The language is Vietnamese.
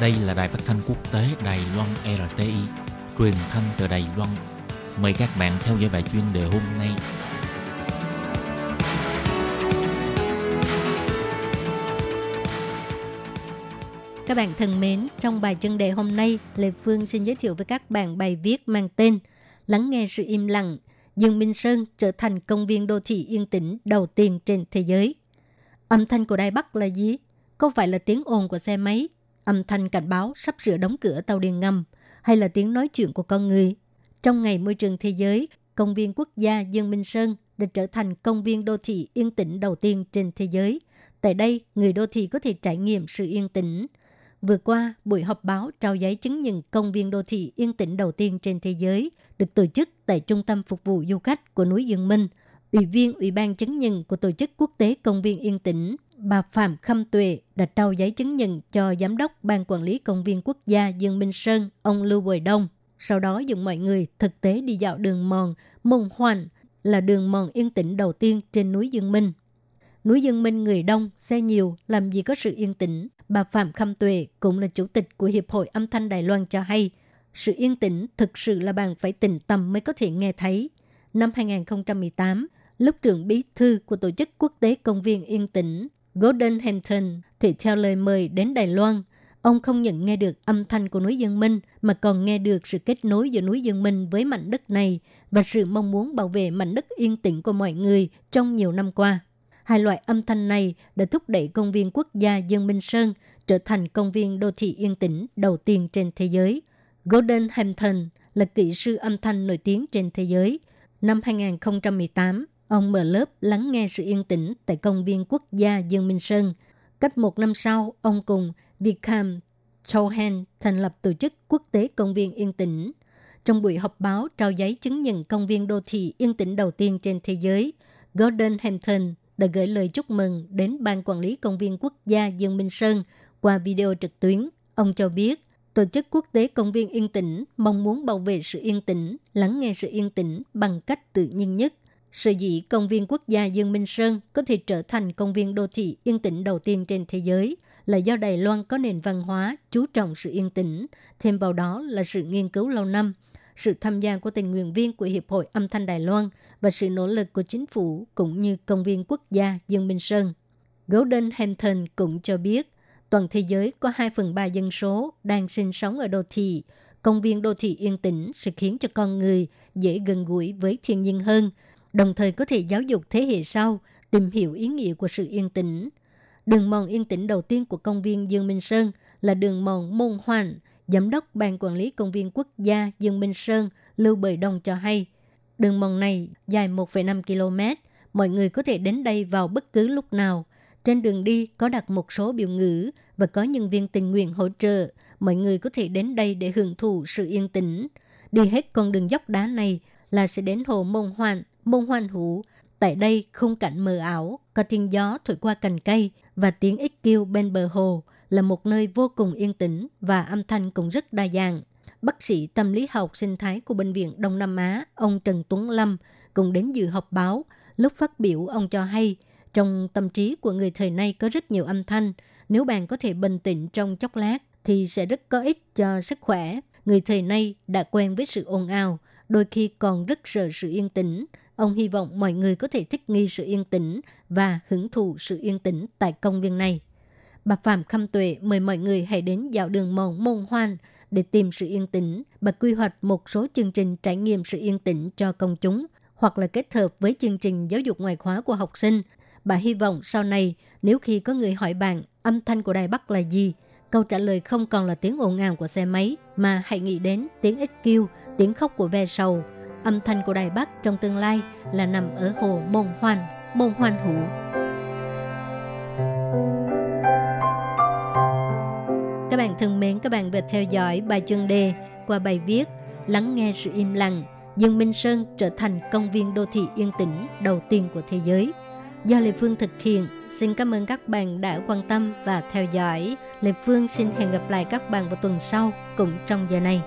Đây là đài phát thanh quốc tế Đài Loan RTI, truyền thanh từ Đài Loan. Mời các bạn theo dõi bài chuyên đề hôm nay. Các bạn thân mến, trong bài chuyên đề hôm nay, Lê Phương xin giới thiệu với các bạn bài viết mang tên Lắng nghe sự im lặng, Dương Minh Sơn trở thành công viên đô thị yên tĩnh đầu tiên trên thế giới. Âm thanh của Đài Bắc là gì? Có phải là tiếng ồn của xe máy, âm thanh cảnh báo sắp sửa đóng cửa tàu điện ngầm, hay là tiếng nói chuyện của con người? Trong ngày môi trường thế giới, công viên quốc gia Dương Minh Sơn đã trở thành công viên đô thị yên tĩnh đầu tiên trên thế giới. Tại đây, người đô thị có thể trải nghiệm sự yên tĩnh. Vừa qua, buổi họp báo trao giấy chứng nhận công viên đô thị yên tĩnh đầu tiên trên thế giới được tổ chức tại Trung tâm Phục vụ Du khách của núi Dương Minh. Ủy viên Ủy ban chứng nhận của Tổ chức Quốc tế Công viên Yên tĩnh bà Phạm Khâm Tuệ đã trao giấy chứng nhận cho Giám đốc Ban Quản lý Công viên Quốc gia Dương Minh Sơn, ông Lưu Bồi Đông. Sau đó dùng mọi người thực tế đi dạo đường mòn Mông Hoành là đường mòn yên tĩnh đầu tiên trên núi Dương Minh. Núi Dương Minh người đông, xe nhiều, làm gì có sự yên tĩnh. Bà Phạm Khâm Tuệ cũng là chủ tịch của Hiệp hội Âm thanh Đài Loan cho hay, sự yên tĩnh thực sự là bạn phải tỉnh tâm mới có thể nghe thấy. Năm 2018, lúc trưởng bí thư của Tổ chức Quốc tế Công viên Yên tĩnh Gordon Hampton thì theo lời mời đến Đài Loan, ông không nhận nghe được âm thanh của núi Dương Minh mà còn nghe được sự kết nối giữa núi Dương Minh với mảnh đất này và sự mong muốn bảo vệ mảnh đất yên tĩnh của mọi người trong nhiều năm qua. Hai loại âm thanh này đã thúc đẩy công viên quốc gia Dương Minh Sơn trở thành công viên đô thị yên tĩnh đầu tiên trên thế giới. Gordon Hampton là kỹ sư âm thanh nổi tiếng trên thế giới. Năm 2018, Ông mở lớp lắng nghe sự yên tĩnh tại công viên quốc gia Dương Minh Sơn. Cách một năm sau, ông cùng Vikram Chauhan thành lập tổ chức quốc tế công viên yên tĩnh. Trong buổi họp báo trao giấy chứng nhận công viên đô thị yên tĩnh đầu tiên trên thế giới, Gordon Hampton đã gửi lời chúc mừng đến Ban Quản lý Công viên Quốc gia Dương Minh Sơn qua video trực tuyến. Ông cho biết, Tổ chức Quốc tế Công viên Yên tĩnh mong muốn bảo vệ sự yên tĩnh, lắng nghe sự yên tĩnh bằng cách tự nhiên nhất sự dĩ công viên quốc gia Dương Minh Sơn có thể trở thành công viên đô thị yên tĩnh đầu tiên trên thế giới là do Đài Loan có nền văn hóa chú trọng sự yên tĩnh, thêm vào đó là sự nghiên cứu lâu năm, sự tham gia của tình nguyện viên của Hiệp hội Âm thanh Đài Loan và sự nỗ lực của chính phủ cũng như công viên quốc gia Dương Minh Sơn. Golden Hampton cũng cho biết, toàn thế giới có 2 phần 3 dân số đang sinh sống ở đô thị. Công viên đô thị yên tĩnh sẽ khiến cho con người dễ gần gũi với thiên nhiên hơn – đồng thời có thể giáo dục thế hệ sau tìm hiểu ý nghĩa của sự yên tĩnh. Đường mòn yên tĩnh đầu tiên của công viên Dương Minh Sơn là đường mòn Môn Hoàn, Giám đốc Ban Quản lý Công viên Quốc gia Dương Minh Sơn Lưu Bời Đông cho hay. Đường mòn này dài 1,5 km, mọi người có thể đến đây vào bất cứ lúc nào. Trên đường đi có đặt một số biểu ngữ và có nhân viên tình nguyện hỗ trợ. Mọi người có thể đến đây để hưởng thụ sự yên tĩnh. Đi hết con đường dốc đá này là sẽ đến hồ mông Hoàn mông hoan hủ. Tại đây khung cảnh mờ ảo, có tiếng gió thổi qua cành cây và tiếng ích kêu bên bờ hồ là một nơi vô cùng yên tĩnh và âm thanh cũng rất đa dạng. Bác sĩ tâm lý học sinh thái của Bệnh viện Đông Nam Á, ông Trần Tuấn Lâm, cũng đến dự họp báo. Lúc phát biểu, ông cho hay, trong tâm trí của người thời nay có rất nhiều âm thanh. Nếu bạn có thể bình tĩnh trong chốc lát, thì sẽ rất có ích cho sức khỏe. Người thời nay đã quen với sự ồn ào, đôi khi còn rất sợ sự yên tĩnh. Ông hy vọng mọi người có thể thích nghi sự yên tĩnh và hưởng thụ sự yên tĩnh tại công viên này. Bà Phạm Khâm Tuệ mời mọi người hãy đến dạo đường mòn môn hoan để tìm sự yên tĩnh. Bà quy hoạch một số chương trình trải nghiệm sự yên tĩnh cho công chúng hoặc là kết hợp với chương trình giáo dục ngoại khóa của học sinh. Bà hy vọng sau này nếu khi có người hỏi bạn âm thanh của Đài Bắc là gì, câu trả lời không còn là tiếng ồn ào của xe máy mà hãy nghĩ đến tiếng ếch kêu, tiếng khóc của ve sầu, âm thanh của Đài Bắc trong tương lai là nằm ở hồ Môn Hoan, Môn Hoan Hữu. Các bạn thân mến, các bạn vừa theo dõi bài chuyên đề qua bài viết Lắng nghe sự im lặng, Dương Minh Sơn trở thành công viên đô thị yên tĩnh đầu tiên của thế giới. Do Lê Phương thực hiện, xin cảm ơn các bạn đã quan tâm và theo dõi. Lê Phương xin hẹn gặp lại các bạn vào tuần sau, cũng trong giờ này.